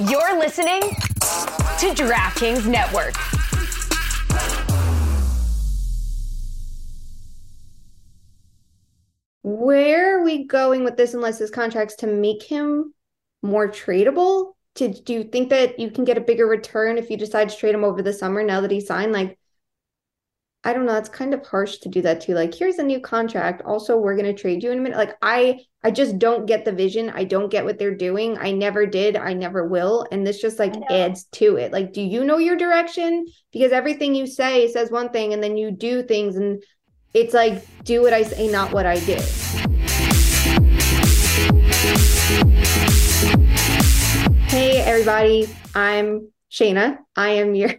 You're listening to DraftKings Network. Where are we going with this unless his contracts to make him more tradable? To, do you think that you can get a bigger return if you decide to trade him over the summer now that he signed? Like, I don't know. It's kind of harsh to do that too. Like, here's a new contract. Also, we're gonna trade you in a minute. Like, I I just don't get the vision. I don't get what they're doing. I never did. I never will. And this just like adds to it. Like, do you know your direction? Because everything you say says one thing, and then you do things, and it's like do what I say, not what I do. Hey everybody, I'm Shayna. I am your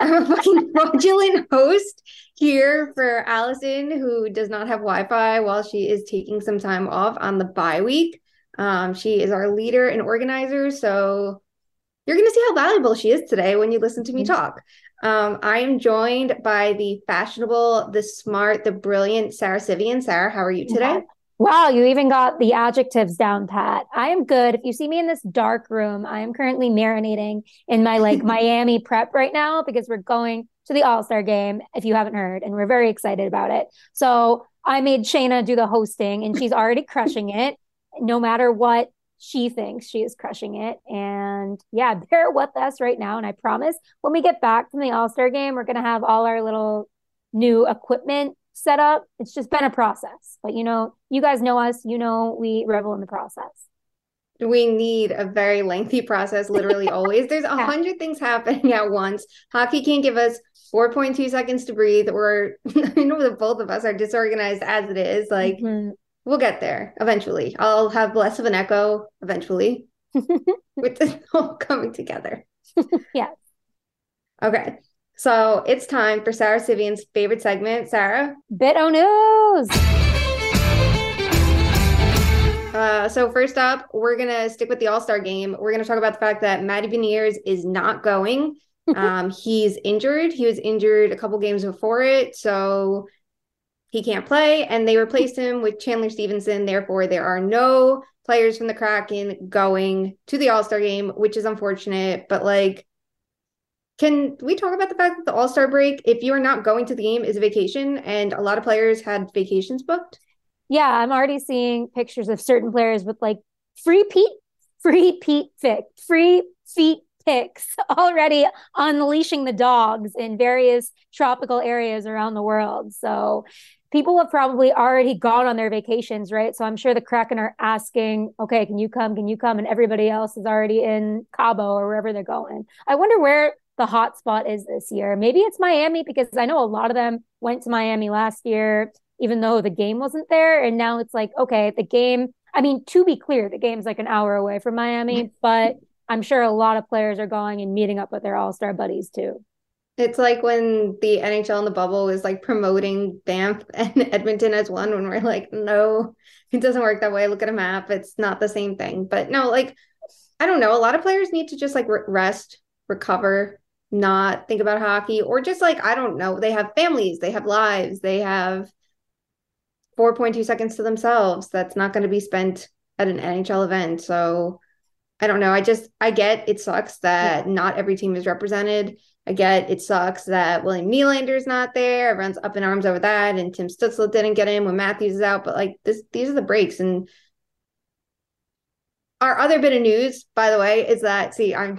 I'm a fucking fraudulent host here for Allison, who does not have Wi-Fi while she is taking some time off on the bye week. Um, she is our leader and organizer, so you're going to see how valuable she is today when you listen to me mm-hmm. talk. Um, I am joined by the fashionable, the smart, the brilliant Sara Civian. Sara, how are you today? Wow, you even got the adjectives down pat. I am good. If you see me in this dark room, I am currently marinating in my like Miami prep right now because we're going to the All Star game, if you haven't heard, and we're very excited about it. So I made Shayna do the hosting, and she's already crushing it. No matter what she thinks, she is crushing it. And yeah, bear with us right now. And I promise when we get back from the All Star game, we're going to have all our little new equipment set up. It's just been a process. But you know, you guys know us, you know, we revel in the process. We need a very lengthy process, literally always. There's a yeah. hundred things happening at once. Hockey can't give us 4.2 seconds to breathe. We're, I know that both of us are disorganized as it is. Like, mm-hmm. we'll get there eventually. I'll have less of an echo eventually with this all coming together. yes. Okay. So it's time for Sara Civian's favorite segment. Sara? Bit O News. Uh, so first up, we're gonna stick with the All Star game. We're gonna talk about the fact that Matty Beniers is not going. um, he's injured. He was injured a couple games before it, so he can't play. And they replaced him with Chandler Stephenson. Therefore, there are no players from the Kraken going to the All Star game, which is unfortunate. But like, can we talk about the fact that the All Star break, if you are not going to the game, is a vacation, and a lot of players had vacations booked? Yeah, I'm already seeing pictures of certain players with like free Pete, free Pete Fick, free feet picks already unleashing the dogs in various tropical areas around the world. So people have probably already gone on their vacations, right? So I'm sure the Kraken are asking, okay, can you come? Can you come? And everybody else is already in Cabo or wherever they're going. I wonder where the hot spot is this year. Maybe it's Miami because I know a lot of them went to Miami last year, even though the game wasn't there. And now it's like, okay, the game, I mean, to be clear, the game's like an hour away from Miami, but I'm sure a lot of players are going and meeting up with their all star buddies too. It's like when the NHL in the bubble was like promoting Banff and Edmonton as one, when we're like, no, it doesn't work that way. Look at a map. It's not the same thing. But no, like, I don't know. A lot of players need to just like rest, recover, not think about hockey or just like i don't know they have families they have lives they have 4.2 seconds to themselves that's not going to be spent at an nhl event. So i don't know i just i get it sucks that yeah. not every team is represented. I get it sucks that william Nylander's not there everyone's up in arms over that and tim Stützle didn't get in when matthews is out but like this these are the breaks. And our other bit of news by the way is that see i'm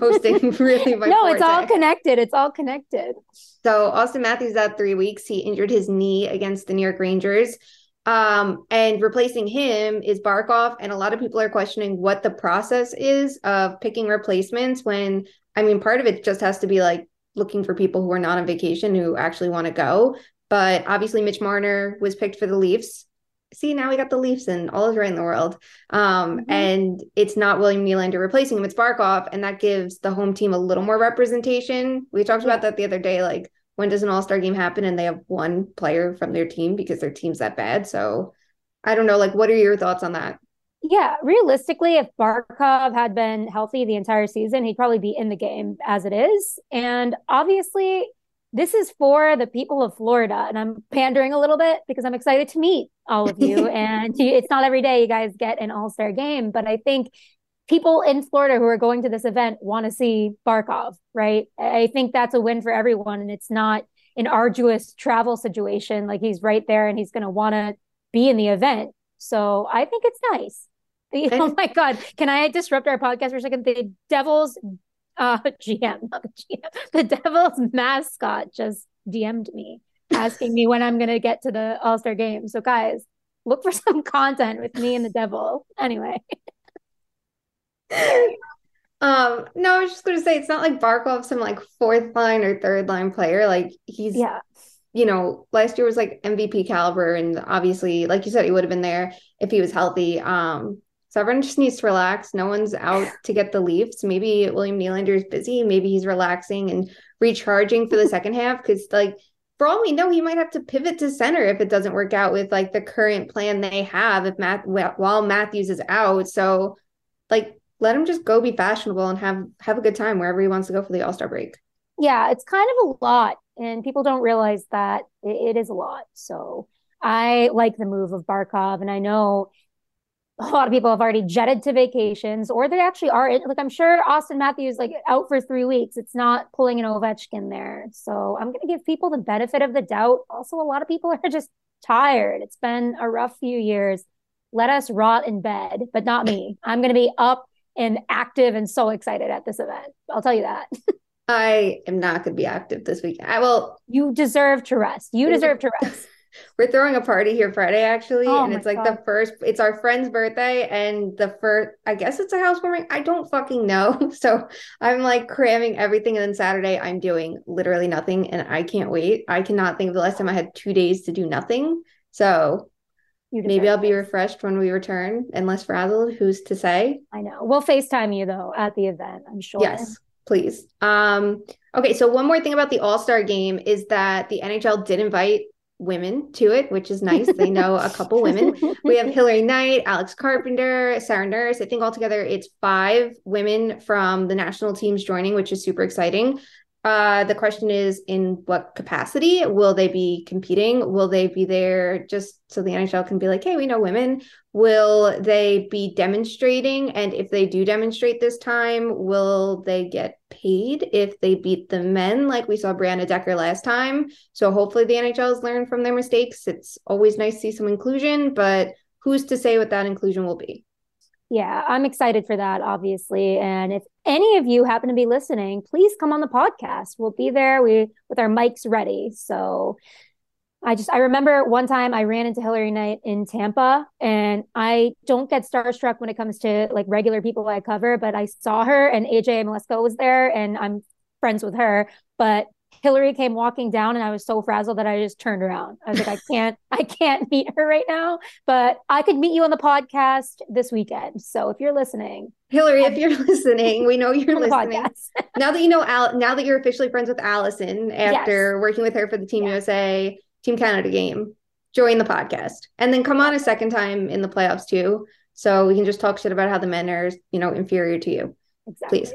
hosting really my no it's all connected. It's all connected. So austin matthews at three weeks he injured his knee against the new york rangers. Um, and replacing him is barkov and a lot of people are questioning what the process is of picking replacements when i mean part of it just has to be like looking for people who are not on vacation who actually want to go. But obviously mitch marner was picked for the leafs see now we got the Leafs and all is right in the world. Um, mm-hmm. and it's not William Nylander replacing him, it's Barkov, and that gives the home team a little more representation. We talked yeah. about that the other day. Like, when does an all-star game happen and they have one player from their team because their team's that bad? So I don't know. Like, what are your thoughts on that? Yeah, realistically, if Barkov had been healthy the entire season, he'd probably be in the game as it is. And obviously, this is for the people of Florida. And I'm pandering a little bit because I'm excited to meet all of you. and it's not every day you guys get an all star game, but I think people in Florida who are going to this event want to see Barkov, right? I think that's a win for everyone. And it's not an arduous travel situation. Like he's right there and he's going to want to be in the event. So I think it's nice. oh my God. Can I disrupt our podcast for a second? The Devils uh GM, not the GM, the Devils mascot just DM'd me asking me when I'm gonna get to the All-Star game. So guys, look for some content with me and the devil. Anyway. um, no, I was just gonna say it's not like Barkov some like fourth line or third line player. Like he's yeah, you know, last year was like MVP caliber, and obviously, like you said, he would have been there if he was healthy. Um, so everyone just needs to relax. No one's out to get the Leafs. Maybe William Nylander is busy. Maybe he's relaxing and recharging for the second half because, like, for all we know, he might have to pivot to center if it doesn't work out with like the current plan they have. If Matt while Matthews is out, so like let him just go be fashionable and have have a good time wherever he wants to go for the All Star break. Yeah, it's kind of a lot, and people don't realize that it, it is a lot. So I like the move of Barkov, and I know a lot of people have already jetted to vacations or they actually are like i'm sure Austin matthews like out for three weeks. It's not pulling an ovechkin there. So i'm going to give people the benefit of the doubt. Also a lot of people are just tired. It's been a rough few years. Let us rot in bed but not me. I'm going to be up and active and so excited at this event. I'll tell you that. I am not going to be active this week. I will you deserve to rest. You deserve to rest we're throwing a party here Friday actually, oh and it's like God. the first. It's our friend's birthday, and the first. I guess it's a housewarming. I don't fucking know. So I'm like cramming everything, and then Saturday I'm doing literally nothing, and I can't wait. I cannot think of the last time I had two days to do nothing. So maybe I'll be refreshed when we return and less frazzled. Who's to say? I know. We'll FaceTime you though at the event. I'm sure. Yes please. Um, okay, so one more thing about the All Star game is that the NHL did invite women to it, which is nice. They know a couple women. We have Hilary Knight, Alex Carpenter, Sarah Nurse. I think altogether it's five women from the national teams joining, which is super exciting. Uh, the question is in what capacity will they be competing? Will they be there just so the NHL can be like, hey, we know women? Will they be demonstrating? And if they do demonstrate this time, will they get paid if they beat the men like we saw Brianna Decker last time? So hopefully the NHL has learned from their mistakes. It's always nice to see some inclusion, but who's to say what that inclusion will be? Yeah, I'm excited for that, obviously. And if any of you happen to be listening, please come on the podcast. We'll be there. We with our mics ready. So I just I remember one time I ran into Hilary Knight in Tampa, and I don't get starstruck when it comes to like regular people I cover, but I saw her and AJ Mleczko was there, and I'm friends with her. But Hilary came walking down and I was so frazzled that I just turned around. I was like, I can't, I can't meet her right now, but I could meet you on the podcast this weekend. So if you're listening, Hilary, if you're listening, we know you're listening. now that you know Al, now that you're officially friends with Allison after yes. working with her for the Team USA, Team Canada game, join the podcast and then come on a second time in the playoffs too. So we can just talk shit about how the men are, you know, inferior to you. Exactly. Please.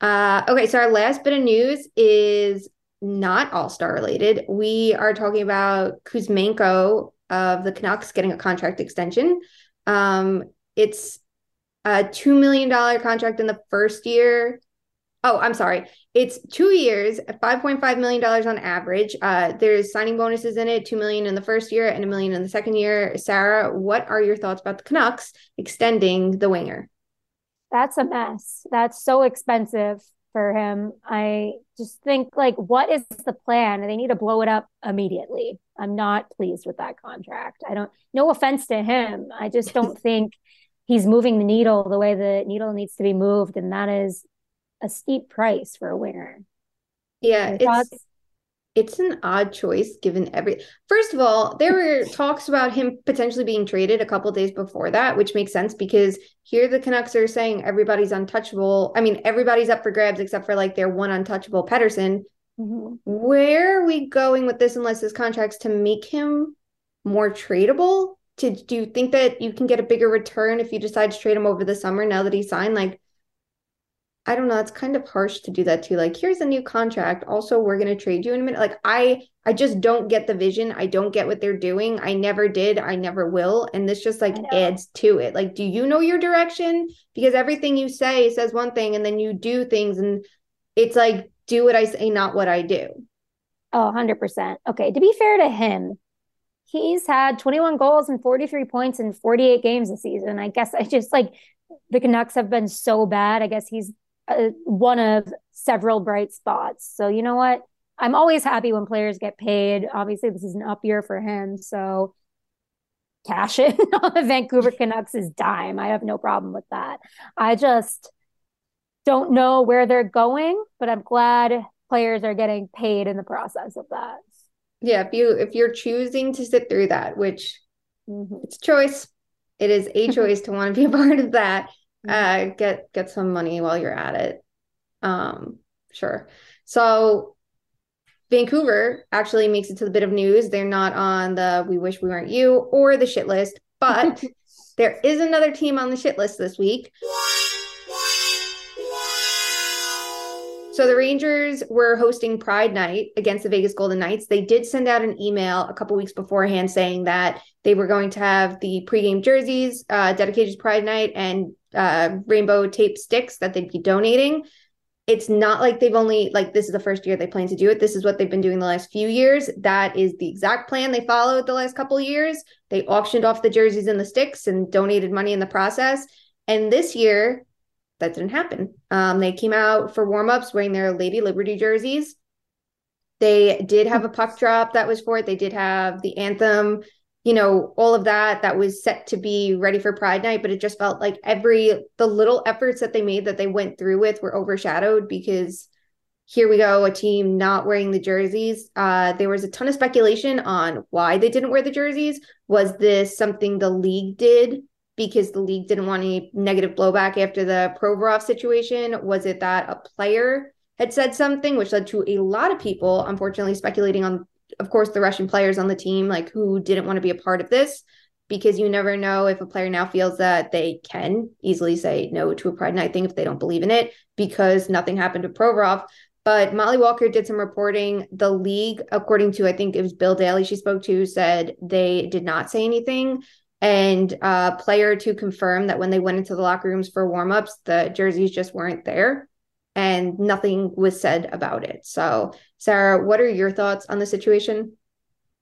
Uh, okay, so our last bit of news is not all star related. We are talking about Kuzmenko of the Canucks getting a contract extension. Um, it's a $2 million contract in the first year. Oh, I'm sorry. It's two years, $5.5 million on average. Uh, there's signing bonuses in it, 2 million in the first year and a million in the second year. Sara, what are your thoughts about the Canucks extending the winger? That's a mess. That's so expensive for him. I just think like what is the plan? They need to blow it up immediately. I'm not pleased with that contract. I don't no offense to him. I just don't think he's moving the needle the way the needle needs to be moved and that is a steep price for a winger. Yeah, it's it's an odd choice given every first of all there were talks about him potentially being traded a couple days before that which makes sense because here the canucks are saying everybody's untouchable. I mean everybody's up for grabs except for like their one untouchable Pettersson mm-hmm. where are we going with this unless his contracts to make him more tradable? To do you think that you can get a bigger return if you decide to trade him over the summer now that he's signed? Like I don't know, it's kind of harsh to do that too. Like, here's a new contract. Also, we're gonna trade you in a minute. Like, I I just don't get the vision. I don't get what they're doing. I never did. I never will. And this just like adds to it. Like, do you know your direction? Because everything you say says one thing and then you do things and it's like do what I say, not what I do. Oh, 100%. Okay. To be fair to him, he's had 21 goals and 43 points in 48 games this season. I guess I just like the Canucks have been so bad. I guess he's uh, one of several bright spots. So you know what? I'm always happy when players get paid. Obviously, this is an up year for him, so cash in on the Vancouver Canucks is dime. I have no problem with that. I just don't know where they're going, but I'm glad players are getting paid in the process of that. Yeah, if you if you're choosing to sit through that, which mm-hmm. it's choice, it is a choice to want to be a part of that uh, get get some money while you're at it. Um, sure. So Vancouver actually makes it to the bit of news. They're not on the we wish we weren't you or the shit list, but there is another team on the shit list this week. So the Rangers were hosting Pride Night against the Vegas Golden Knights. They did send out an email a couple weeks beforehand saying that they were going to have the pregame jerseys uh, dedicated to Pride Night and uh, rainbow tape sticks that they'd be donating. It's not like they've only like this is the first year they plan to do it. This is what they've been doing the last few years. That is the exact plan they followed the last couple years. They auctioned off the jerseys and the sticks and donated money in the process. And this year, that didn't happen. Um, they came out for warm-ups wearing their Lady Liberty jerseys. They did have a puck drop that was for it. They did have the anthem, you know, all of that that was set to be ready for Pride Night, but it just felt like every the little efforts that they made that they went through with were overshadowed because here we go, a team not wearing the jerseys. Uh, there was a ton of speculation on why they didn't wear the jerseys. Was this something the league did because the league didn't want any negative blowback after the Provorov situation? Was it that a player had said something, which led to a lot of people, unfortunately, speculating on, of course, the Russian players on the team, like who didn't want to be a part of this? Because you never know if a player now feels that they can easily say no to a Pride Night thing if they don't believe in it because nothing happened to Provorov. But Mollie Walker did some reporting. The league, according to I think it was Bill Daly she spoke to, said they did not say anything and a player to confirm that when they went into the locker rooms for warmups, the jerseys just weren't there and nothing was said about it. So, Sara, what are your thoughts on the situation?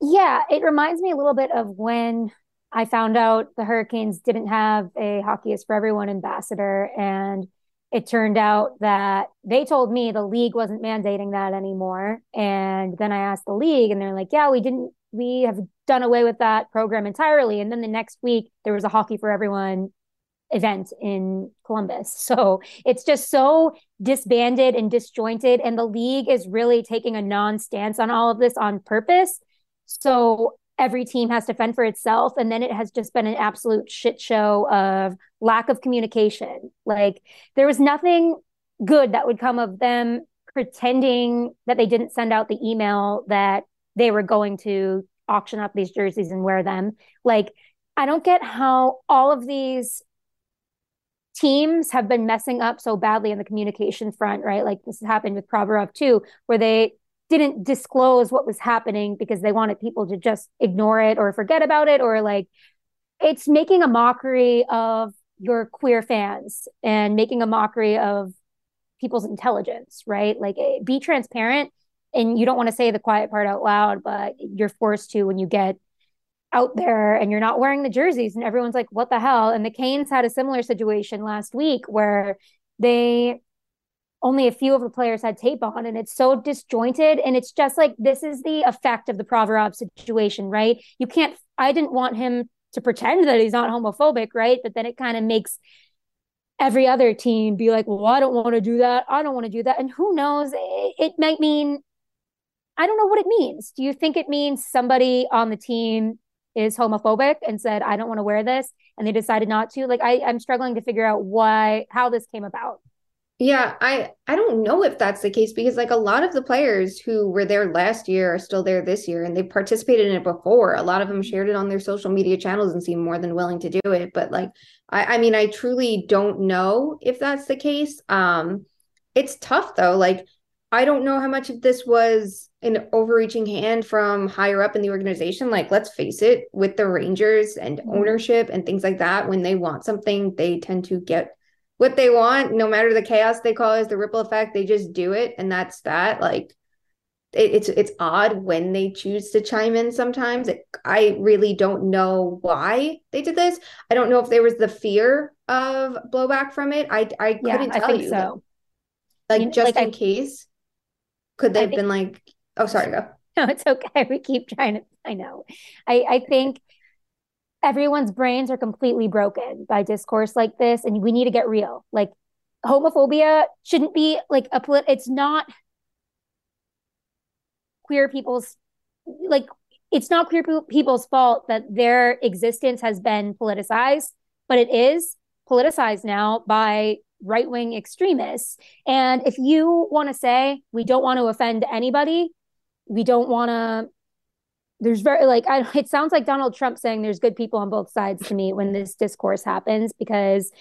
Yeah, it reminds me a little bit of when I found out the Hurricanes didn't have a Hockey is for Everyone ambassador. And it turned out that they told me the league wasn't mandating that anymore. And then I asked the league, and they're like, yeah, we didn't we have done away with that program entirely. And then the next week, there was a Hockey for Everyone event in Columbus. So it's just so disbanded and disjointed. And the league is really taking a non stance on all of this on purpose. So every team has to fend for itself. And then it has just been an absolute shit show of lack of communication. Like there was nothing good that would come of them pretending that they didn't send out the email that they were going to auction up these jerseys and wear them. Like, I don't get how all of these teams have been messing up so badly in the communication front, right? Like this happened with Provorov too, where they didn't disclose what was happening because they wanted people to just ignore it or forget about it, or like it's making a mockery of your queer fans and making a mockery of people's intelligence, right? Like eh, be transparent and you don't want to say the quiet part out loud, but you're forced to when you get out there and you're not wearing the jerseys and everyone's like what the hell? And the canes had a similar situation last week where they only a few of the players had tape on and it's so disjointed and it's just like this is the effect of the provorov situation right? You can't i didn't want him to pretend that he's not homophobic right? But then it kind of makes every other team be like well i don't want to do that. I don't want to do that. And who knows? It, it might mean I don't know what it means. Do you think it means somebody on the team is homophobic and said, I don't want to wear this, and they decided not to? Like, I, I'm struggling to figure out why, how this came about. Yeah, I I don't know if that's the case because like a lot of the players who were there last year are still there this year and they participated in it before. A lot of them shared it on their social media channels and seem more than willing to do it. But like I I mean I truly don't know if that's the case. Um it's tough though. Like I don't know how much of this was an overreaching hand from higher up in the organization. Like, let's face it, with the Rangers and mm-hmm. ownership and things like that, when they want something, they tend to get what they want, no matter the chaos they cause, the ripple effect, they just do it. And that's that. Like, it, it's it's odd when they choose to chime in sometimes. It, I really don't know why they did this. I don't know if there was the fear of blowback from it. I I couldn't yeah, tell you. So. Like, you know, just like in I, case. Could they have been like, oh, sorry, go. No, it's okay. We keep trying to, I know. I, I think everyone's brains are completely broken by discourse like this, and we need to get real. Like, homophobia shouldn't be like a polit, it's not queer people's, like, it's not queer people's fault that their existence has been politicized, but it is politicized now by right wing extremists. And if you want to say we don't want to offend anybody, we don't want to. There's very like I, it sounds like Donald Trump saying there's good people on both sides to me when this discourse happens because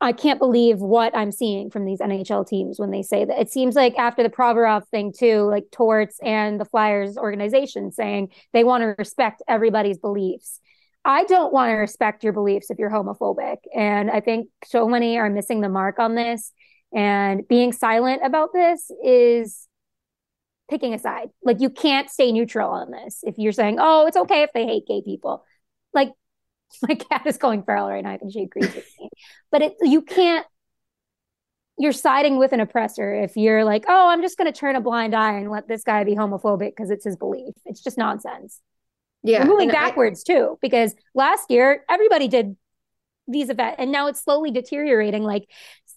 I can't believe what I'm seeing from these NHL teams when they say that. It seems like after the Provorov thing too, like Torts and the Flyers organization saying they want to respect everybody's beliefs. I don't want to respect your beliefs if you're homophobic. And I think so many are missing the mark on this. And being silent about this is picking a side. Like you can't stay neutral on this. If you're saying, oh, it's okay if they hate gay people. Like my cat is going feral right now. I think she agrees with me. But it you can't you're siding with an oppressor if you're like, oh, I'm just gonna turn a blind eye and let this guy be homophobic because it's his belief. It's just nonsense. Yeah. We're moving backwards I, too, because last year everybody did these events and now it's slowly deteriorating. Like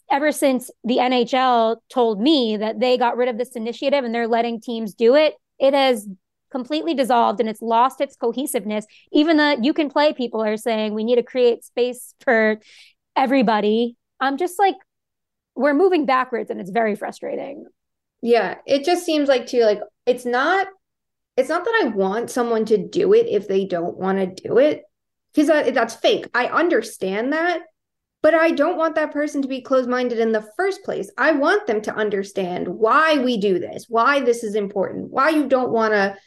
ever since the NHL told me that they got rid of this initiative and they're letting teams do it, it has completely dissolved and it's lost its cohesiveness. Even the you can play people are saying we need to create space for everybody. I'm just like, we're moving backwards and it's very frustrating. Yeah. It just seems like too, like it's not it's not that I want someone to do it if they don't want to do it, because that, that's fake. I understand that, but I don't want that person to be closed minded in the first place. I want them to understand why we do this, why this is important, why you don't want to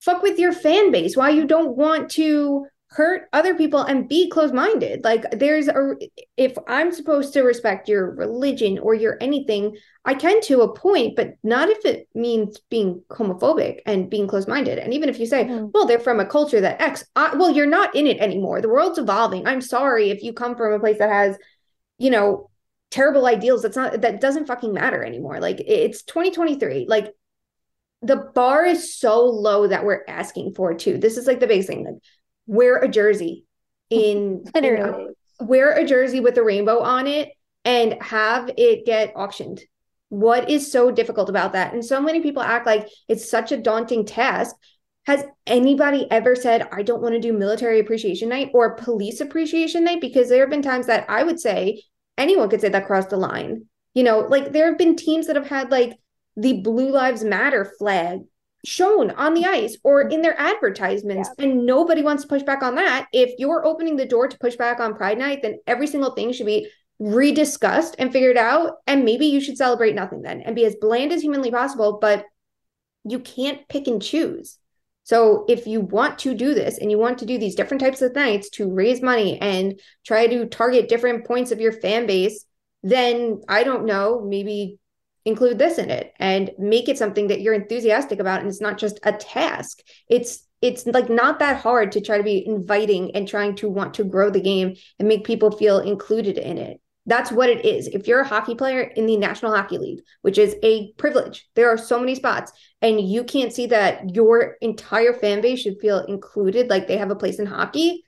fuck with your fan base, why you don't want to hurt other people and be closed-minded. Like there's a if i'm supposed to respect your religion or your anything i can to a point but not if it means being homophobic and being closed-minded. And even if you say mm-hmm. well they're from a culture that x I, well you're not in it anymore. The world's evolving. I'm sorry if you come from a place that has you know terrible ideals. That's not that doesn't fucking matter anymore. Like it's 2023 like the bar is so low that we're asking for too. This is like the biggest thing. Like wear a jersey in literally uh, wear a jersey with a rainbow on it and have it get auctioned. What is so difficult about that? And so many people act like it's such a daunting task. Has anybody ever said, I don't want to do military appreciation night or police appreciation night? Because there have been times that I would say anyone could say that crossed the line. You know, like there have been teams that have had like the Blue Lives Matter flag shown on the ice or in their advertisements. Yeah. and nobody wants to push back on that. If you're opening the door to push back on pride night then every single thing should be rediscussed and figured out. And maybe you should celebrate nothing then and be as bland as humanly possible but you can't pick and choose. So if you want to do this and you want to do these different types of nights to raise money and try to target different points of your fan base then i don't know maybe include this in it and make it something that you're enthusiastic about. And it's not just a task. It's it's like not that hard to try to be inviting and trying to want to grow the game and make people feel included in it. That's what it is. If you're a hockey player in the national hockey league which is a privilege there are so many spots and you can't see that your entire fan base should feel included like they have a place in hockey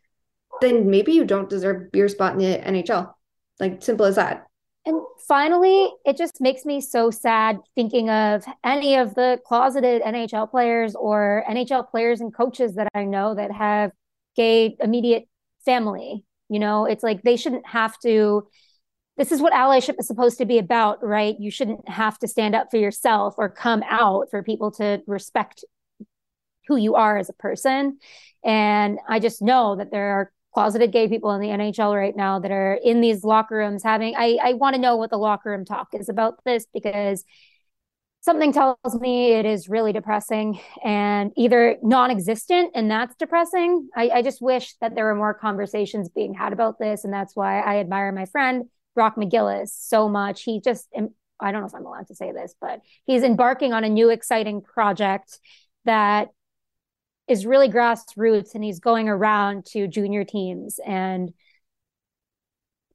then maybe you don't deserve your spot in the nhl like simple as that and finally, it just makes me so sad thinking of any of the closeted NHL players or NHL players and coaches that I know that have gay immediate family. You know, it's like they shouldn't have to. This is what allyship is supposed to be about, right? You shouldn't have to stand up for yourself or come out for people to respect who you are as a person. And I just know that there are closeted gay people in the NHL right now that are in these locker rooms having I, I want to know what the locker room talk is about this because something tells me it is really depressing and either non-existent and that's depressing. I, I, just wish that there were more conversations being had about this and that's why i admire my friend brock mcgillis so much. He just i don't know if i'm allowed to say this but he's embarking on a new exciting project that is really grassroots and he's going around to junior teams and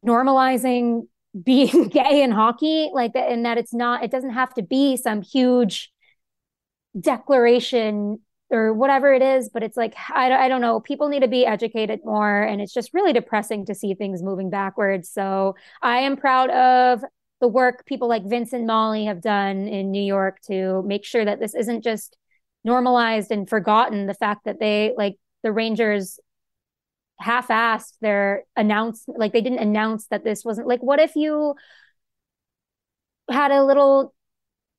normalizing being gay in hockey like that and that it's not it doesn't have to be some huge declaration or whatever it is but it's like I, I don't know people need to be educated more. And it's just really depressing to see things moving backwards. So i am proud of the work people like vincent molly have done in new york to make sure that this isn't just normalized and forgotten the fact that they like the rangers half-assed their announcement like they didn't announce that this wasn't like what if you had a little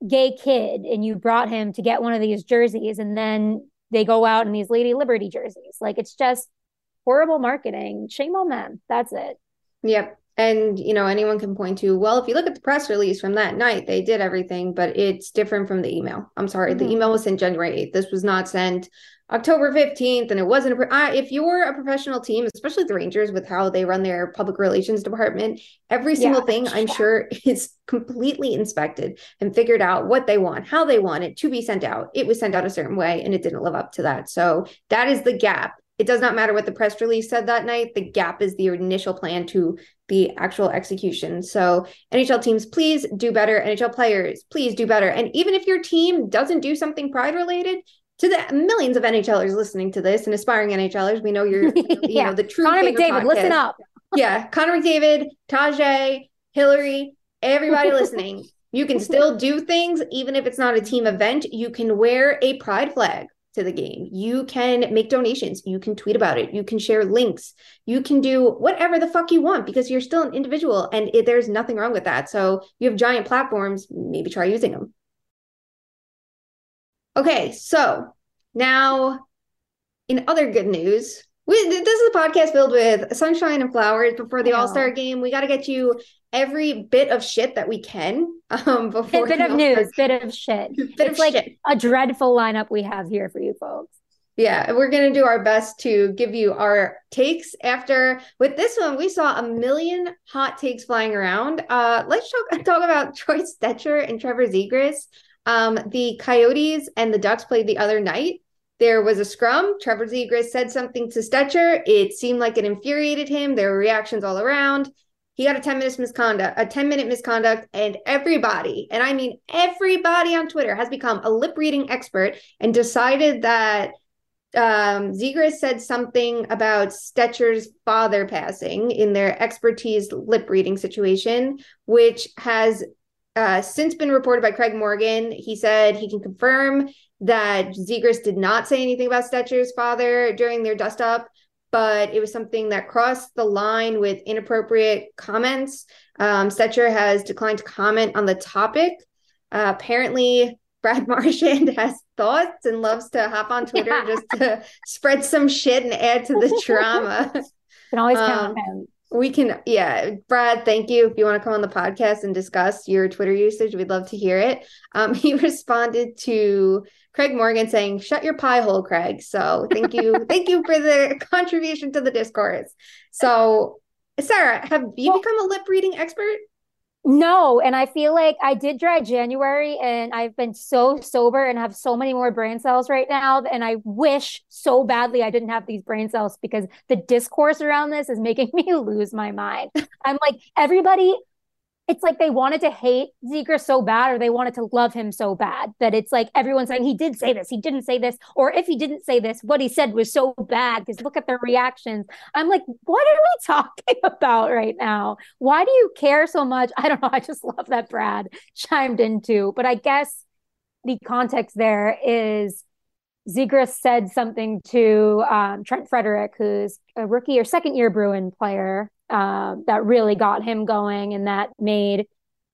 gay kid and you brought him to get one of these jerseys and then they go out in these lady liberty jerseys? Like it's just horrible marketing. Shame on them. That's it. Yep and you know anyone can point to well if you look at the press release from that night they did everything but it's different from the email i'm sorry mm-hmm. the email was sent january 8th this was not sent October 15th, and it wasn't a. If you're a professional team, especially the Rangers, with how they run their public relations department, every single yeah, thing I'm yeah. sure is completely inspected and figured out what they want, how they want it to be sent out. It was sent out a certain way, and it didn't live up to that. So that is the gap. It does not matter what the press release said that night. The gap is the initial plan to the actual execution. So, NHL teams, please do better. NHL players, please do better. And even if your team doesn't do something pride related, to the millions of NHLers listening to this and aspiring NHLers, we know you're, you yeah. know, the true Connor McDavid. Podcast. Listen up. yeah, Connor McDavid, Tajay, Hilary, everybody listening. You can still do things even if it's not a team event. You can wear a pride flag to the game. You can make donations. You can tweet about it. You can share links. You can do whatever the fuck you want because you're still an individual and it, there's nothing wrong with that. So you have giant platforms, maybe try using them. Okay, so now in other good news, we, this is a podcast filled with sunshine and flowers before the All Star game. We got to get you every bit of shit that we can um, before. A bit of news, bit of shit. bit it's of like shit. a dreadful lineup we have here for you folks. Yeah, we're going to do our best to give you our takes after with this one we saw a million hot takes flying around. Uh let's talk talk about Troy Stecher and Trevor Zegras. Um, the Coyotes and the Ducks played the other night. There was a scrum. Trevor Zegras said something to Stecher. It seemed like it infuriated him. There were reactions all around. He got a 10 minutes misconduct, a 10 minute misconduct, and everybody, and I mean everybody on Twitter has become a lip reading expert and decided that um, said something about Stecher's father passing in their expertise lip reading situation, which has uh, since been reported by Craig Morgan. He said he can confirm that Zegras did not say anything about Stecher's father during their dust up, but it was something that crossed the line with inappropriate comments. Um, has declined to comment on the topic. Uh, apparently, Brad Marchand has thoughts and loves to hop on Twitter yeah. just to spread some shit and add to the drama. Can always count um, him. We can, yeah. Brad, thank you. If you want to come on the podcast and discuss your Twitter usage, we'd love to hear it. Um, he responded to Craig Morgan saying, "Shut your pie hole, Craig." So thank you, thank you for the contribution to the discourse. So, Sara, have you become a lip reading expert? No, and I feel like I did dry January and I've been so sober and have so many more brain cells right now. And I wish so badly I didn't have these brain cells because the discourse around this is making me lose my mind. I'm like, everybody it's like they wanted to hate Zegras so bad or they wanted to love him so bad that it's like everyone's saying he did say this, he didn't say this, or if he didn't say this, what he said was so bad because look at their reactions. I'm like, what are we talking about right now? Why do you care so much? I don't know. I just love that Brad chimed in too. But I guess the context there is Zegras said something to um, Trent Frederic, who's a rookie or second year Bruin player um, that really got him going and that made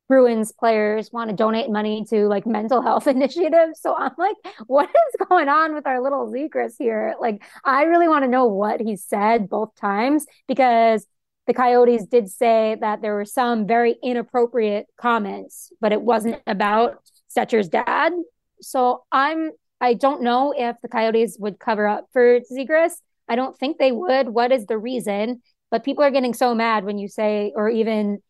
Bruins players want to donate money to like mental health initiatives. So I'm like, what is going on with our little Zegras here? Like, I really want to know what he said both times because the Coyotes did say that there were some very inappropriate comments, but it wasn't about Stecher's dad. So I'm I don't know if the Coyotes would cover up for Zegras. I don't think they would. What is the reason? But people are getting so mad when you say, or even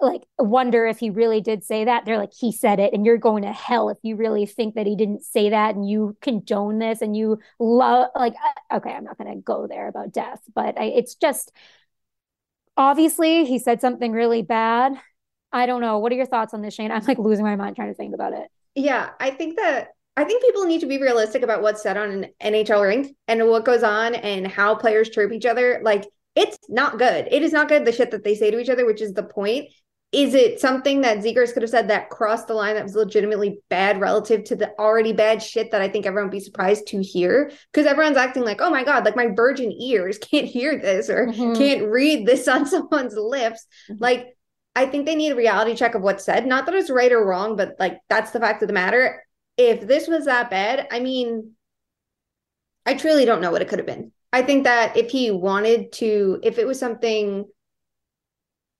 like wonder if he really did say that. They're like, he said it, and you're going to hell if you really think that he didn't say that and you condone this and you love, like, uh, okay, I'm not going to go there about death, but I, it's just obviously he said something really bad. I don't know. What are your thoughts on this, Shane? I'm like losing my mind trying to think about it. Yeah, I think that I think people need to be realistic about what's said on an NHL rink and what goes on and how players chirp each other. Like, it's not good. It is not good the shit that they say to each other, which is the point. Is it something that Zegras could have said that crossed the line that was legitimately bad relative to the already bad shit that I think everyone would be surprised to hear? Because everyone's acting like, oh my God, like my virgin ears can't hear this or mm-hmm. can't read this on someone's lips. Mm-hmm. Like, I think they need a reality check of what's said. Not that it's right or wrong, but like that's the fact of the matter if this was that bad, I mean, I truly don't know what it could have been. I think that if he wanted to, if it was something,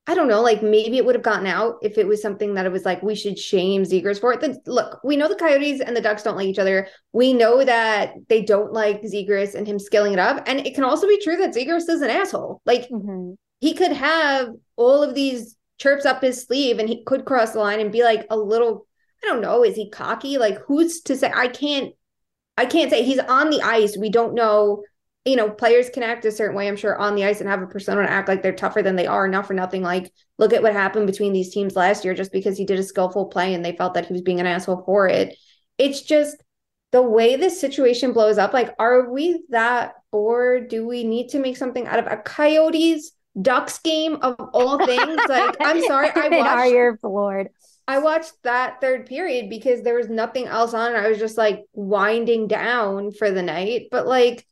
I don't know, like maybe it would have gotten out if it was something that it was like we should shame Zegras for it. Then look, we know the Coyotes and the Ducks don't like each other. We know that they don't like Zegras and him skilling it up. And it can also be true that Zegras is an asshole. Like mm-hmm. he could have all of these chirps up his sleeve and he could cross the line and be like a little I don't know. Is he cocky? Like who's to say? I can't. I can't say he's on the ice. We don't know. You know, players can act a certain way. I'm sure on the ice and have a persona and act like they're tougher than they are. Not for nothing. Like look at what happened between these teams last year. Just because he did a skillful play and they felt that he was being an asshole for it. It's just the way this situation blows up. Like, are we that bored? Do we need to make something out of a Coyotes? Ducks game of all things. Like, I'm sorry, I watched. Are your floored? I watched that third period because there was nothing else on. I was just like winding down for the night. But like,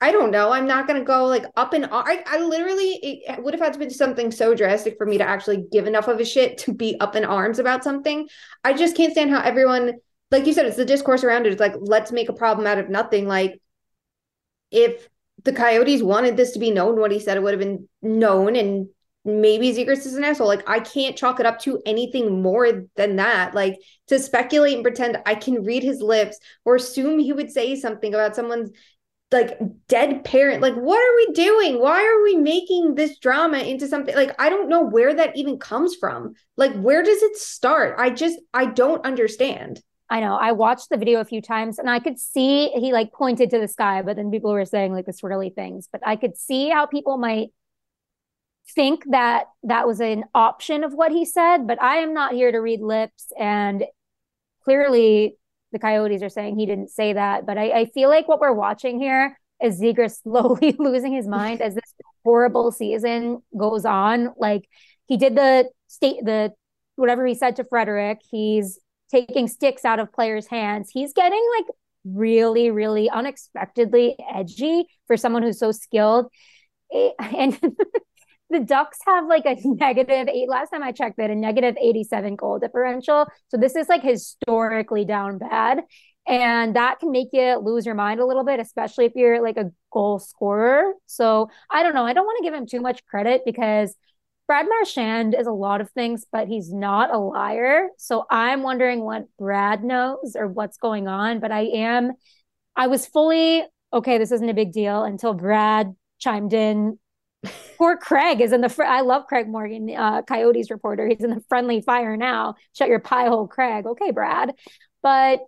I don't know. I'm not gonna go like up and I, I literally it would have had to be something so drastic for me to actually give enough of a shit to be up in arms about something. I just can't stand how everyone, like you said, it's the discourse around it. It's like let's make a problem out of nothing. Like if the Coyotes wanted this to be known, what he said it would have been known, and maybe Zegras is an asshole. Like I can't chalk it up to anything more than that. Like to speculate and pretend I can read his lips or assume he would say something about someone's like dead parent. Like what are we doing? Why are we making this drama into something like I don't know where that even comes from. Like where does it start? I just I don't understand. I know. I watched the video a few times and I could see he like pointed to the sky, but then people were saying like the swirly things. But I could see how people might think that that was an option of what he said, but I am not here to read lips. And clearly, the Coyotes are saying he didn't say that. But I, I feel like what we're watching here is Zegras slowly losing his mind as this horrible season goes on. Like he did the state, the whatever he said to Frederic, he's taking sticks out of players' hands. He's getting like really, really unexpectedly edgy for someone who's so skilled. Eh, and the Ducks have like a negative eight. Last time I checked, they had a negative 87 goal differential. So this is like historically down bad. And that can make you lose your mind a little bit, especially if you're like a goal scorer. So I don't know. I don't want to give him too much credit because Brad Marchand is a lot of things, but he's not a liar. So I'm wondering what Brad knows or what's going on. But I am, I was fully okay, this isn't a big deal until Brad chimed in Poor Craig is in the. Fr- I love Craig Morgan, uh, Coyotes reporter. He's in the friendly fire now. Shut your pie hole, Craig. Okay, Brad. But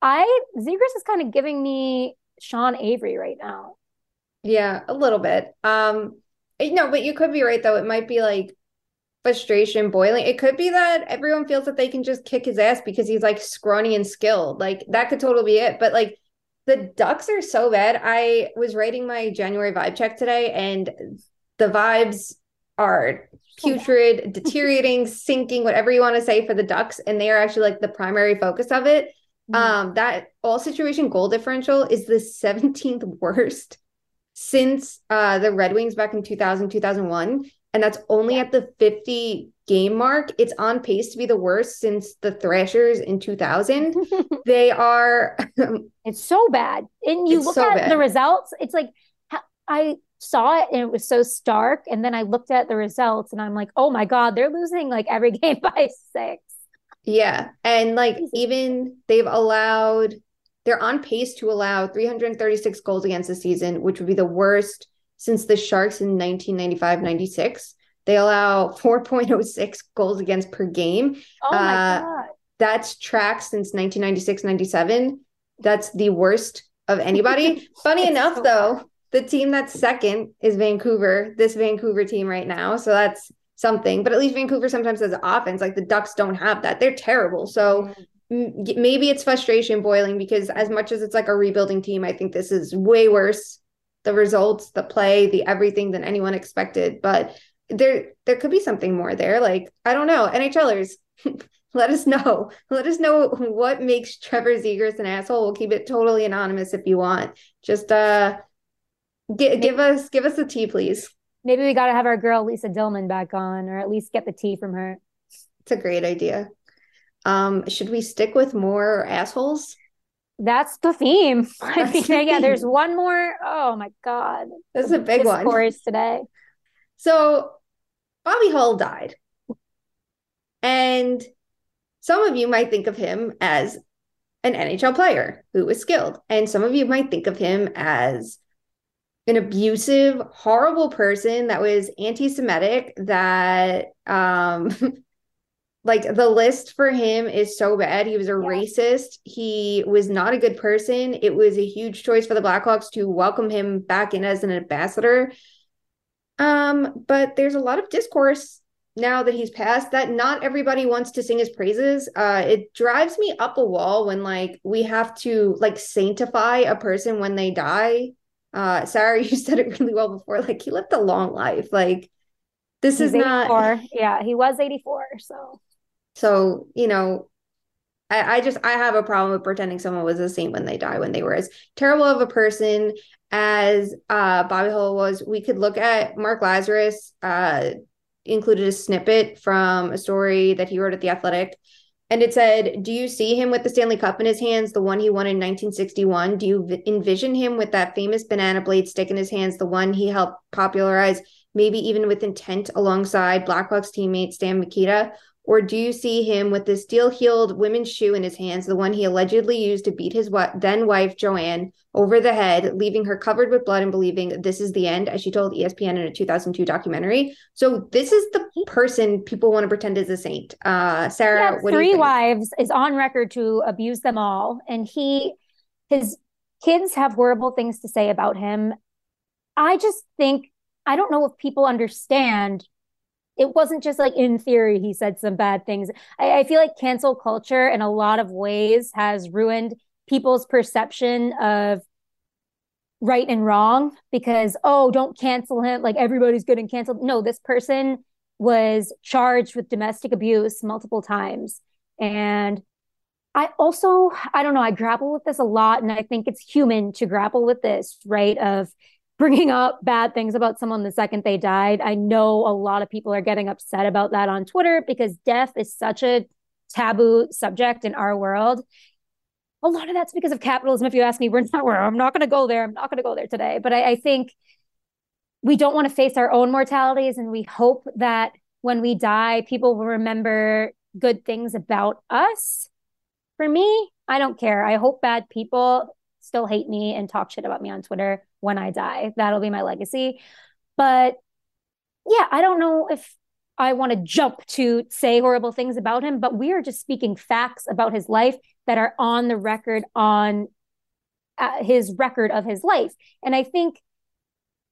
I Zegras is kind of giving me Sean Avery right now. Yeah, a little bit. Um, no, but you could be right though. It might be like frustration boiling. It could be that everyone feels that they can just kick his ass because he's like scrawny and skilled. Like that could totally be it. But like the Ducks are so bad. I was writing my January vibe check today, and the vibes are putrid, deteriorating, sinking, whatever you want to say for the Ducks, and they are actually like the primary focus of it. Mm-hmm. Um, that all situation goal differential is the 17th worst since uh the Red Wings back in 2000, 2001. and that's only at the 50 game mark. It's on pace to be the worst since the Thrashers in 2000. they are. it's so bad. And you look so at bad. the results, it's like, I saw it and it was so stark. And then I looked at the results and I'm like, oh my God, they're losing like every game by six. Yeah. And like, even they've allowed, they're on pace to allow 336 goals against the season, which would be the worst since the Sharks in 1995 96. They allow 4.06 goals against per game. Oh my uh, God. That's tracked since 1996 97. That's the worst of anybody. Funny enough, so though. The team that's second is Vancouver, this Vancouver team right now. So that's something. But at least Vancouver sometimes has offense. Like the Ducks don't have that. They're terrible. So mm. maybe it's frustration boiling because as much as it's like a rebuilding team, I think this is way worse. The results, the play, the everything than anyone expected. But there there could be something more there. Like, I don't know. NHLers, let us know. Let us know what makes Trevor Zegras an asshole. We'll keep it totally anonymous if you want. Just uh g- give us give us a tea, please. Maybe we gotta have our girl Lisa Dillman back on, or at least get the tea from her. It's a great idea. Um, should we stick with more assholes? That's the theme. That's I mean, the yeah, theme. there's one more. Oh my god. This is a big one. Stories today. So Bobby Hull died. And some of you might think of him as an NHL player who was skilled. And some of you might think of him as an abusive, horrible person that was anti Semitic, that, um, like the list for him is so bad. He was a yeah. racist. He was not a good person. It was a huge choice for the Blackhawks to welcome him back in as an ambassador. Um, but there's a lot of discourse now that he's passed that not everybody wants to sing his praises. Uh, it drives me up a wall when like we have to like sanctify a person when they die. Uh, Sara, you said it really well before. Like he lived a long life. Like this he's is 84. not. Yeah, he was 84. So. So you know, I, I just I have a problem with pretending someone was a saint when they die when they were as terrible of a person as uh, Bobby Hull was. We could look at Mark Lazerus uh, included a snippet from a story that he wrote at the Athletic. And it said, Do you see him with the Stanley Cup in his hands, the one he won in 1961? Do you v- envision him with that famous banana blade stick in his hands, the one he helped popularize, maybe even with intent alongside Blackhawks teammate Stan Mikita? Or do you see him with the steel heeled women's shoe in his hands, the one he allegedly used to beat his then wife, Joanne, over the head, leaving her covered with blood and believing this is the end, as she told ESPN in a 2002 documentary? So, this is the person people want to pretend is a saint. Uh, Sara, three wives, is on record to abuse them all. And he, his kids have horrible things to say about him. I just think, I don't know if people understand it wasn't just like in theory he said some bad things. I, I, feel like cancel culture in a lot of ways has ruined people's perception of right and wrong because oh don't cancel him like everybody's getting canceled no this person was charged with domestic abuse multiple times and i also i don't know i grapple with this a lot and i think it's human to grapple with this right of bringing up bad things about someone the second they died. I know a lot of people are getting upset about that on Twitter because death is such a taboo subject in our world. A lot of that's because of capitalism. If you ask me, we're not where I'm not going to go there. I'm not going to go there today. But I, I think we don't want to face our own mortalities, and we hope that when we die, people will remember good things about us. For me, I don't care. I hope bad people still hate me and talk shit about me on Twitter when I die. That'll be my legacy. But yeah, I don't know if I want to jump to say horrible things about him, but we are just speaking facts about his life that are on the record on uh, his record of his life. And I think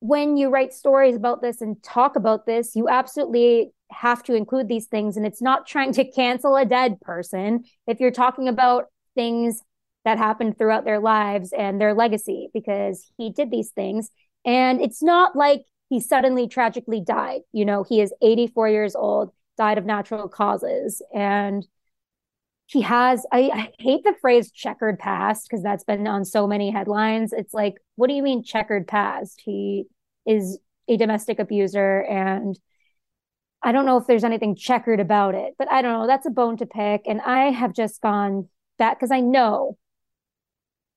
when you write stories about this and talk about this, you absolutely have to include these things. And it's not trying to cancel a dead person. If you're talking about things that happened throughout their lives and their legacy because he did these things. And it's not like he suddenly tragically died. You know, he is 84 years old, died of natural causes. And he has, I, I hate the phrase checkered past because that's been on so many headlines. It's like, what do you mean checkered past? He is a domestic abuser and I don't know if there's anything checkered about it, but I don't know. That's a bone to pick. And I have just gone that because I know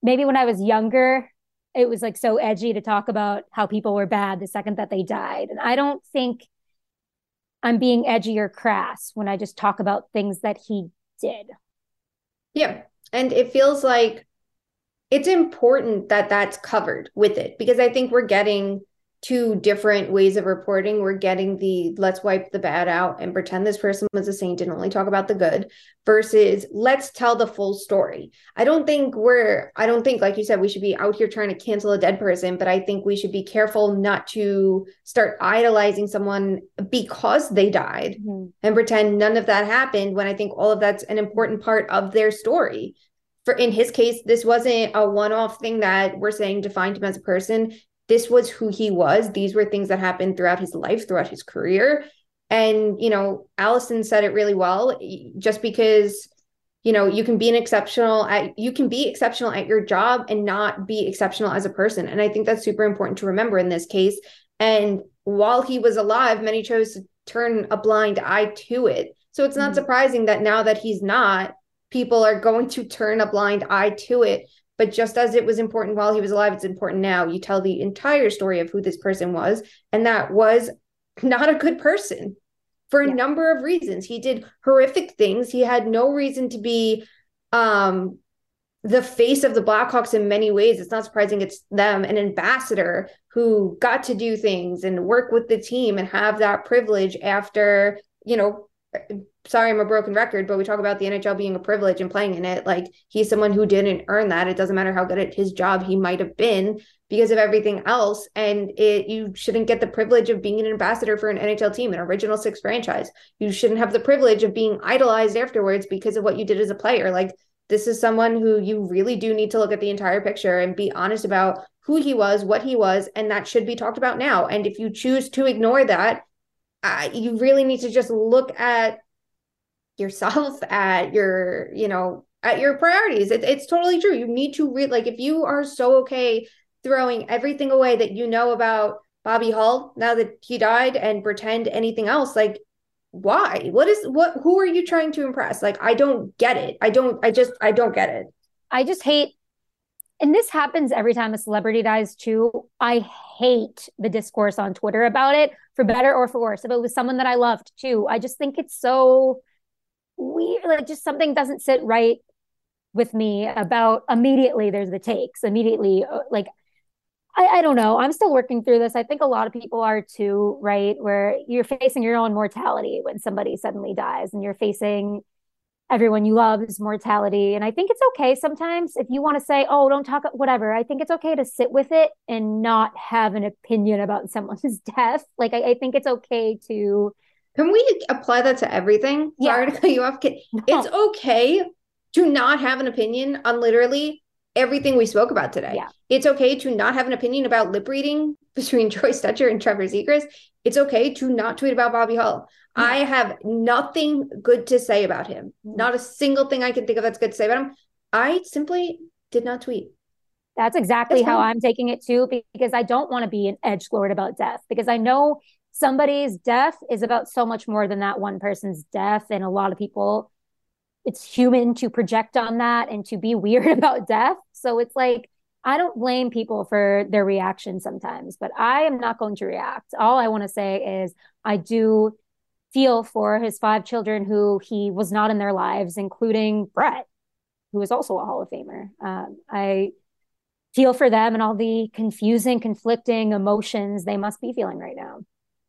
maybe when I was younger, it was like so edgy to talk about how people were bad the second that they died. And I don't think I'm being edgy or crass when I just talk about things that he did. Yeah. And it feels like it's important that that's covered with it because I think we're getting two different ways of reporting. We're getting the let's wipe the bad out and pretend this person was a saint and only talk about the good versus let's tell the full story. I don't think we're, I don't think, like you said, we should be out here trying to cancel a dead person, but I think we should be careful not to start idolizing someone because they died mm-hmm. and pretend none of that happened when I think all of that's an important part of their story for in his case, this wasn't a one-off thing that we're saying defined him as a person. This was who he was. These were things that happened throughout his life, throughout his career. And, you know, Allison said it really well. Just because, you know, you can be an exceptional at you can be exceptional at your job and not be exceptional as a person. And I think that's super important to remember in this case. And while he was alive, many chose to turn a blind eye to it. So it's not mm-hmm. surprising that now that he's not, people are going to turn a blind eye to it. But just as it was important while he was alive, it's important now. You tell the entire story of who this person was, and that was not a good person for a yeah. number of reasons. He did horrific things. He had no reason to be um, the face of the Blackhawks in many ways. It's not surprising it's them, an ambassador who got to do things and work with the team and have that privilege after, you know, sorry I'm a broken record, but we talk about the NHL being a privilege and playing in it. Like he's someone who didn't earn that. It doesn't matter how good at his job he might have been because of everything else. And it you shouldn't get the privilege of being an ambassador for an NHL team, an original six franchise. You shouldn't have the privilege of being idolized afterwards because of what you did as a player. Like this is someone who you really do need to look at the entire picture and be honest about who he was, what he was, and that should be talked about now. And if you choose to ignore that, uh, you really need to just look at yourself at your you know at your priorities. It, it's totally true. You need to read like if you are so okay throwing everything away that you know about bobby hull now that he died and pretend anything else like why? What is what who are you trying to impress? Like i don't get it. I don't i just i don't get it. I just hate and this happens every time a celebrity dies too. I hate the discourse on twitter about it for better or for worse. If it was someone that i loved too i just think it's so weird like just something doesn't sit right with me about immediately there's the takes immediately uh, like I, I don't know. I'm still working through this. I think a lot of people are too right? Where you're facing your own mortality when somebody suddenly dies and you're facing everyone you love is mortality and i think it's okay sometimes if you want to say oh don't talk whatever i think it's okay to sit with it and not have an opinion about someone's death like i, I think it's okay to can we apply that to everything? Yeah. Sorry to cut you off. It's okay to not have an opinion on literally everything we spoke about today. Yeah. It's okay to not have an opinion about lip reading between Troy Stecher and Trevor Zegras. It's okay to not tweet about Bobby Hull. Yeah. I have nothing good to say about him. Mm. Not a single thing I can think of that's good to say about him. I simply did not tweet. That's exactly that's how I'm taking it too, because I don't want to be an edge lord about death because I know somebody's death is about so much more than that one person's death. And a lot of people, it's human to project on that and to be weird about death. So it's like, I don't blame people for their reaction sometimes, but I am not going to react. All I want to say is I do feel for his five children who he was not in their lives, including Brett, who is also a Hall of Famer. Um, I feel for them and all the confusing, conflicting emotions they must be feeling right now.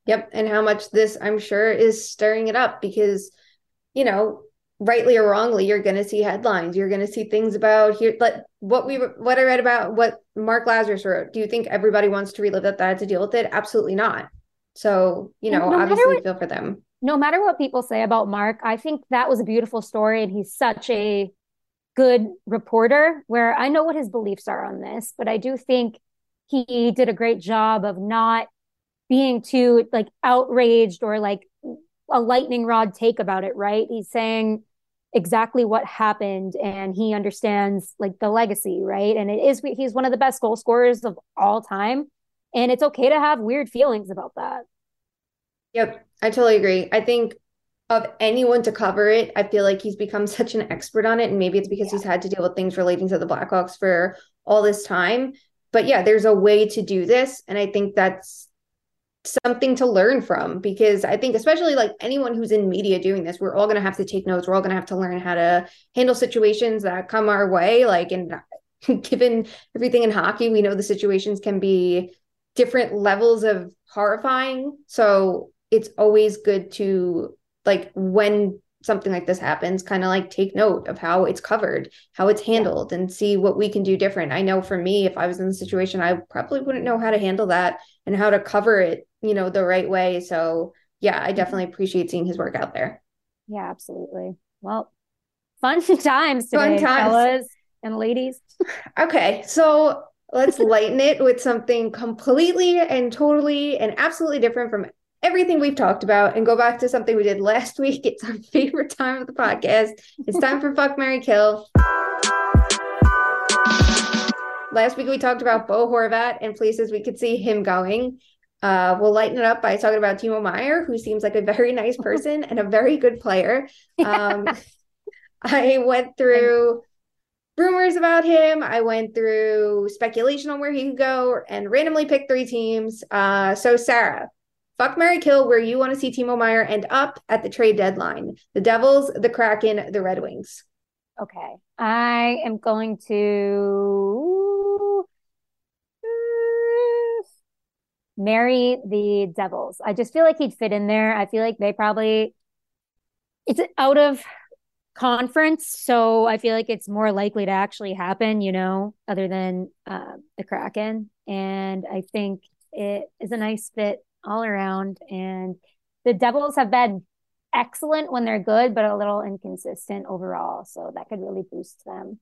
Yep. And how much this, I'm sure, is stirring it up because, you know, rightly or wrongly, you're going to see headlines. You're going to see things about here. But what we, what I read about what Mark Lazerus wrote, do you think everybody wants to relive that, that had to deal with it? Absolutely not. So, you know, no obviously what, feel for them. No matter what people say about Mark, I think that was a beautiful story. And he's such a good reporter where I know what his beliefs are on this, but I do think he did a great job of not being too like outraged or like a lightning rod take about it, right? He's saying exactly what happened and he understands like the legacy, right? And it is he's one of the best goal scorers of all time. And it's okay to have weird feelings about that. Yep. I totally agree. I think of anyone to cover it, I feel like he's become such an expert on it. And maybe it's because yeah. he's had to deal with things relating to the Blackhawks for all this time. But yeah, there's a way to do this. And I think that's something to learn from because I think, especially like anyone who's in media doing this, we're all going to have to take notes. We're all going to have to learn how to handle situations that come our way. Like, and given everything in hockey, we know the situations can be different levels of horrifying. So it's always good to, like, when something like this happens, kind of like take note of how it's covered, how it's handled, and see what we can do different. I know for me, if I was in the situation, I probably wouldn't know how to handle that and how to cover it you know, the right way. So yeah, I mm-hmm. definitely appreciate seeing his work out there. Yeah, absolutely. Well, fun times today, fun times. fellas and ladies. okay, so let's lighten it with something completely and totally and absolutely different from everything we've talked about and go back to something we did last week. It's our favorite time of the podcast. It's time for Fuck Mary Kill. Last week we talked about Bo Horvat and places we could see him going. Uh, we'll lighten it up by talking about Timo Meier, who seems like a very nice person and a very good player. Um, I went through rumors about him. I went through speculation on where he could go and randomly picked three teams. Uh, so, Sara, fuck Mary Kill, where you want to see Timo Meier end up at the trade deadline the Devils, the Kraken, the Red Wings. Okay. I am going to marry the Devils. I just feel like he'd fit in there. I feel like they probably it's out of conference, so I feel like it's more likely to actually happen, you know, other than uh, the Kraken. And I think it is a nice fit all around. And the Devils have been excellent when they're good, but a little inconsistent overall. So that could really boost them.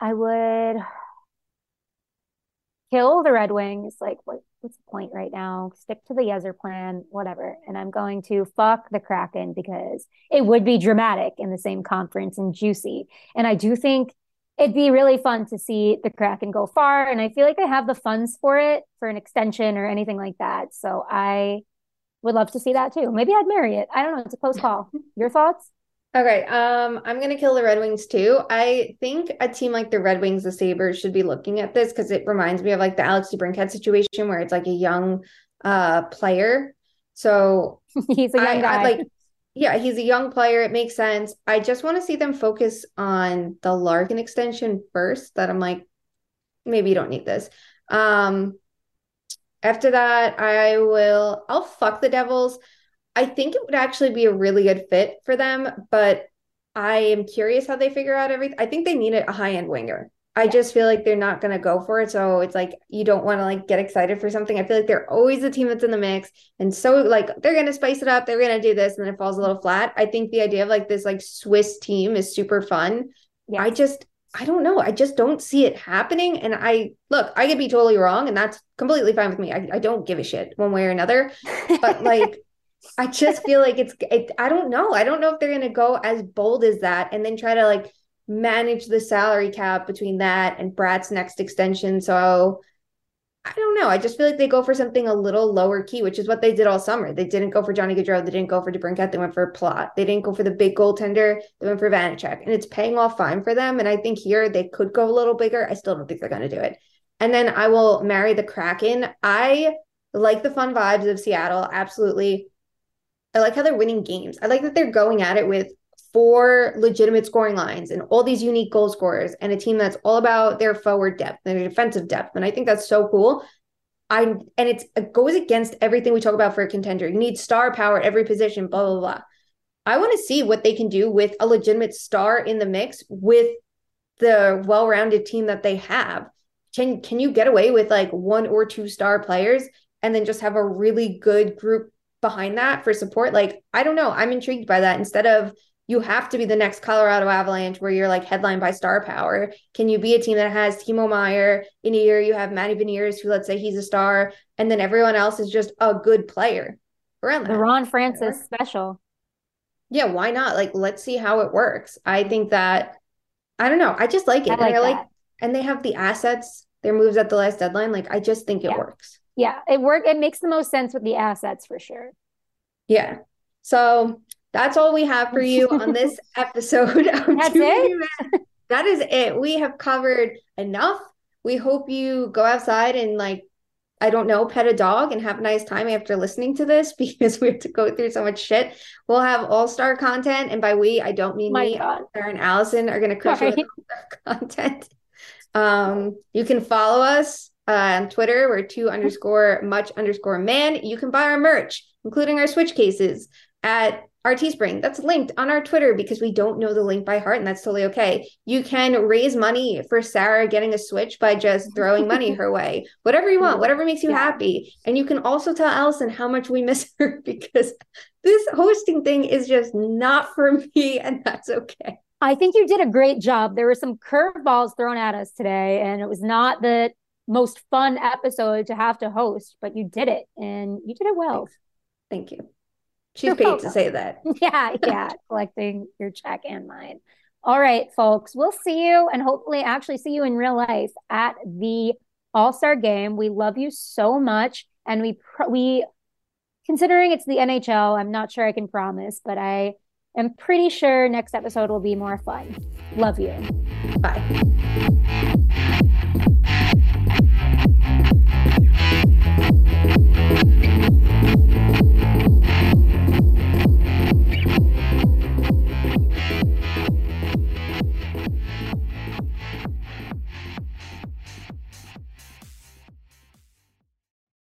I would kill the Red Wings. Like, what, what's the point right now? Stick to the Yzerplan, whatever. And I'm going to fuck the Kraken because it would be dramatic in the same conference and juicy. And I do think it'd be really fun to see the Kraken go far. And I feel like they have the funds for it for an extension or anything like that. So I would love to see that too. Maybe I'd marry it. I don't know. It's a close call. Your thoughts? Okay, um, I'm gonna kill the Red Wings too. I think a team like the Red Wings, the Sabres, should be looking at this because it reminds me of like the Alex DeBrincat situation where it's like a young uh player. So he's a young I, guy. I, like, yeah, he's a young player. It makes sense. I just want to see them focus on the Larkin extension first. That I'm like, maybe you don't need this. Um, after that, I will. I'll fuck the Devils. I think it would actually be a really good fit for them, but I am curious how they figure out everything. I think they need a high end winger. I just feel like they're not going to go for it. So it's like you don't want to like get excited for something. I feel like they're always the team that's in the mix. And so like they're going to spice it up. They're going to do this and then it falls a little flat. I think the idea of like this like Swiss team is super fun. Yes. I just I don't know. I just don't see it happening. And I look, I could be totally wrong, and that's completely fine with me. I, I don't give a shit one way or another. But like I just feel like it's it, I don't know. I don't know if they're going to go as bold as that and then try to like manage the salary cap between that and Bratt's next extension. So I don't know. I just feel like they go for something a little lower key, which is what they did all summer. They didn't go for Johnny Gaudreau. They didn't go for DeBrincat. They went for Palat. They didn't go for the big goaltender. They went for Vanecek. And it's paying off fine for them. And I think here they could go a little bigger. I still don't think they're going to do it. And then I will marry the Kraken. I like the fun vibes of Seattle. Absolutely. I like how they're winning games. I like that they're going at it with four legitimate scoring lines and all these unique goal scorers and a team that's all about their forward depth and their defensive depth. And I think that's so cool. I and it's it goes against everything we talk about for a contender. You need star power at every position, blah blah blah. I want to see what they can do with a legitimate star in the mix with the well-rounded team that they have. Can can you get away with like one or two star players and then just have a really good group behind that for support. Like, I don't know. I'm intrigued by that. Instead of you have to be the next Colorado Avalanche where you're like headlined by star power. Can you be a team that has Timo Meier in a year? You have Matty Beniers, who let's say he's a star, and then everyone else is just a good player around that. The Ron Francis special. Yeah, why not? Like, let's see how it works. I think that I don't know. I just like it. I like, and I like and they have the assets, their moves at the last deadline. Like, I just think it yeah. works yeah, it work. It makes the most sense with the assets for sure. Yeah. So that's all we have for you on this episode of That's it? That is it. We have covered enough. We hope you go outside and like I don't know, pet a dog and have a nice time after listening to this because we have to go through so much shit. We'll have all star content. And by we, I don't mean My me. God. Sara and Allison are going to crush Right. content. Um, you can follow us uh, on Twitter. We're two underscore much underscore man. You can buy our merch, including our switch cases at our Teespring. That's linked on our Twitter because we don't know the link by heart, and that's totally okay. You can raise money for Sara getting a switch by just throwing money her way. Whatever you want, whatever makes you Yeah. happy. And you can also tell Allison how much we miss her because this hosting thing is just not for me, and that's okay. I think you did a great job. There were some curveballs thrown at us today, and it was not the most fun episode to have to host, but you did it and you did it well. Thank you. She's You're paid to say that. Yeah, yeah, collecting your check and mine. All right, folks, we'll see you and hopefully actually see you in real life at the All Star game. We love you so much, and we we considering it's the NHL, I'm not sure I can promise, but I am pretty sure next episode will be more fun. Love you. Bye.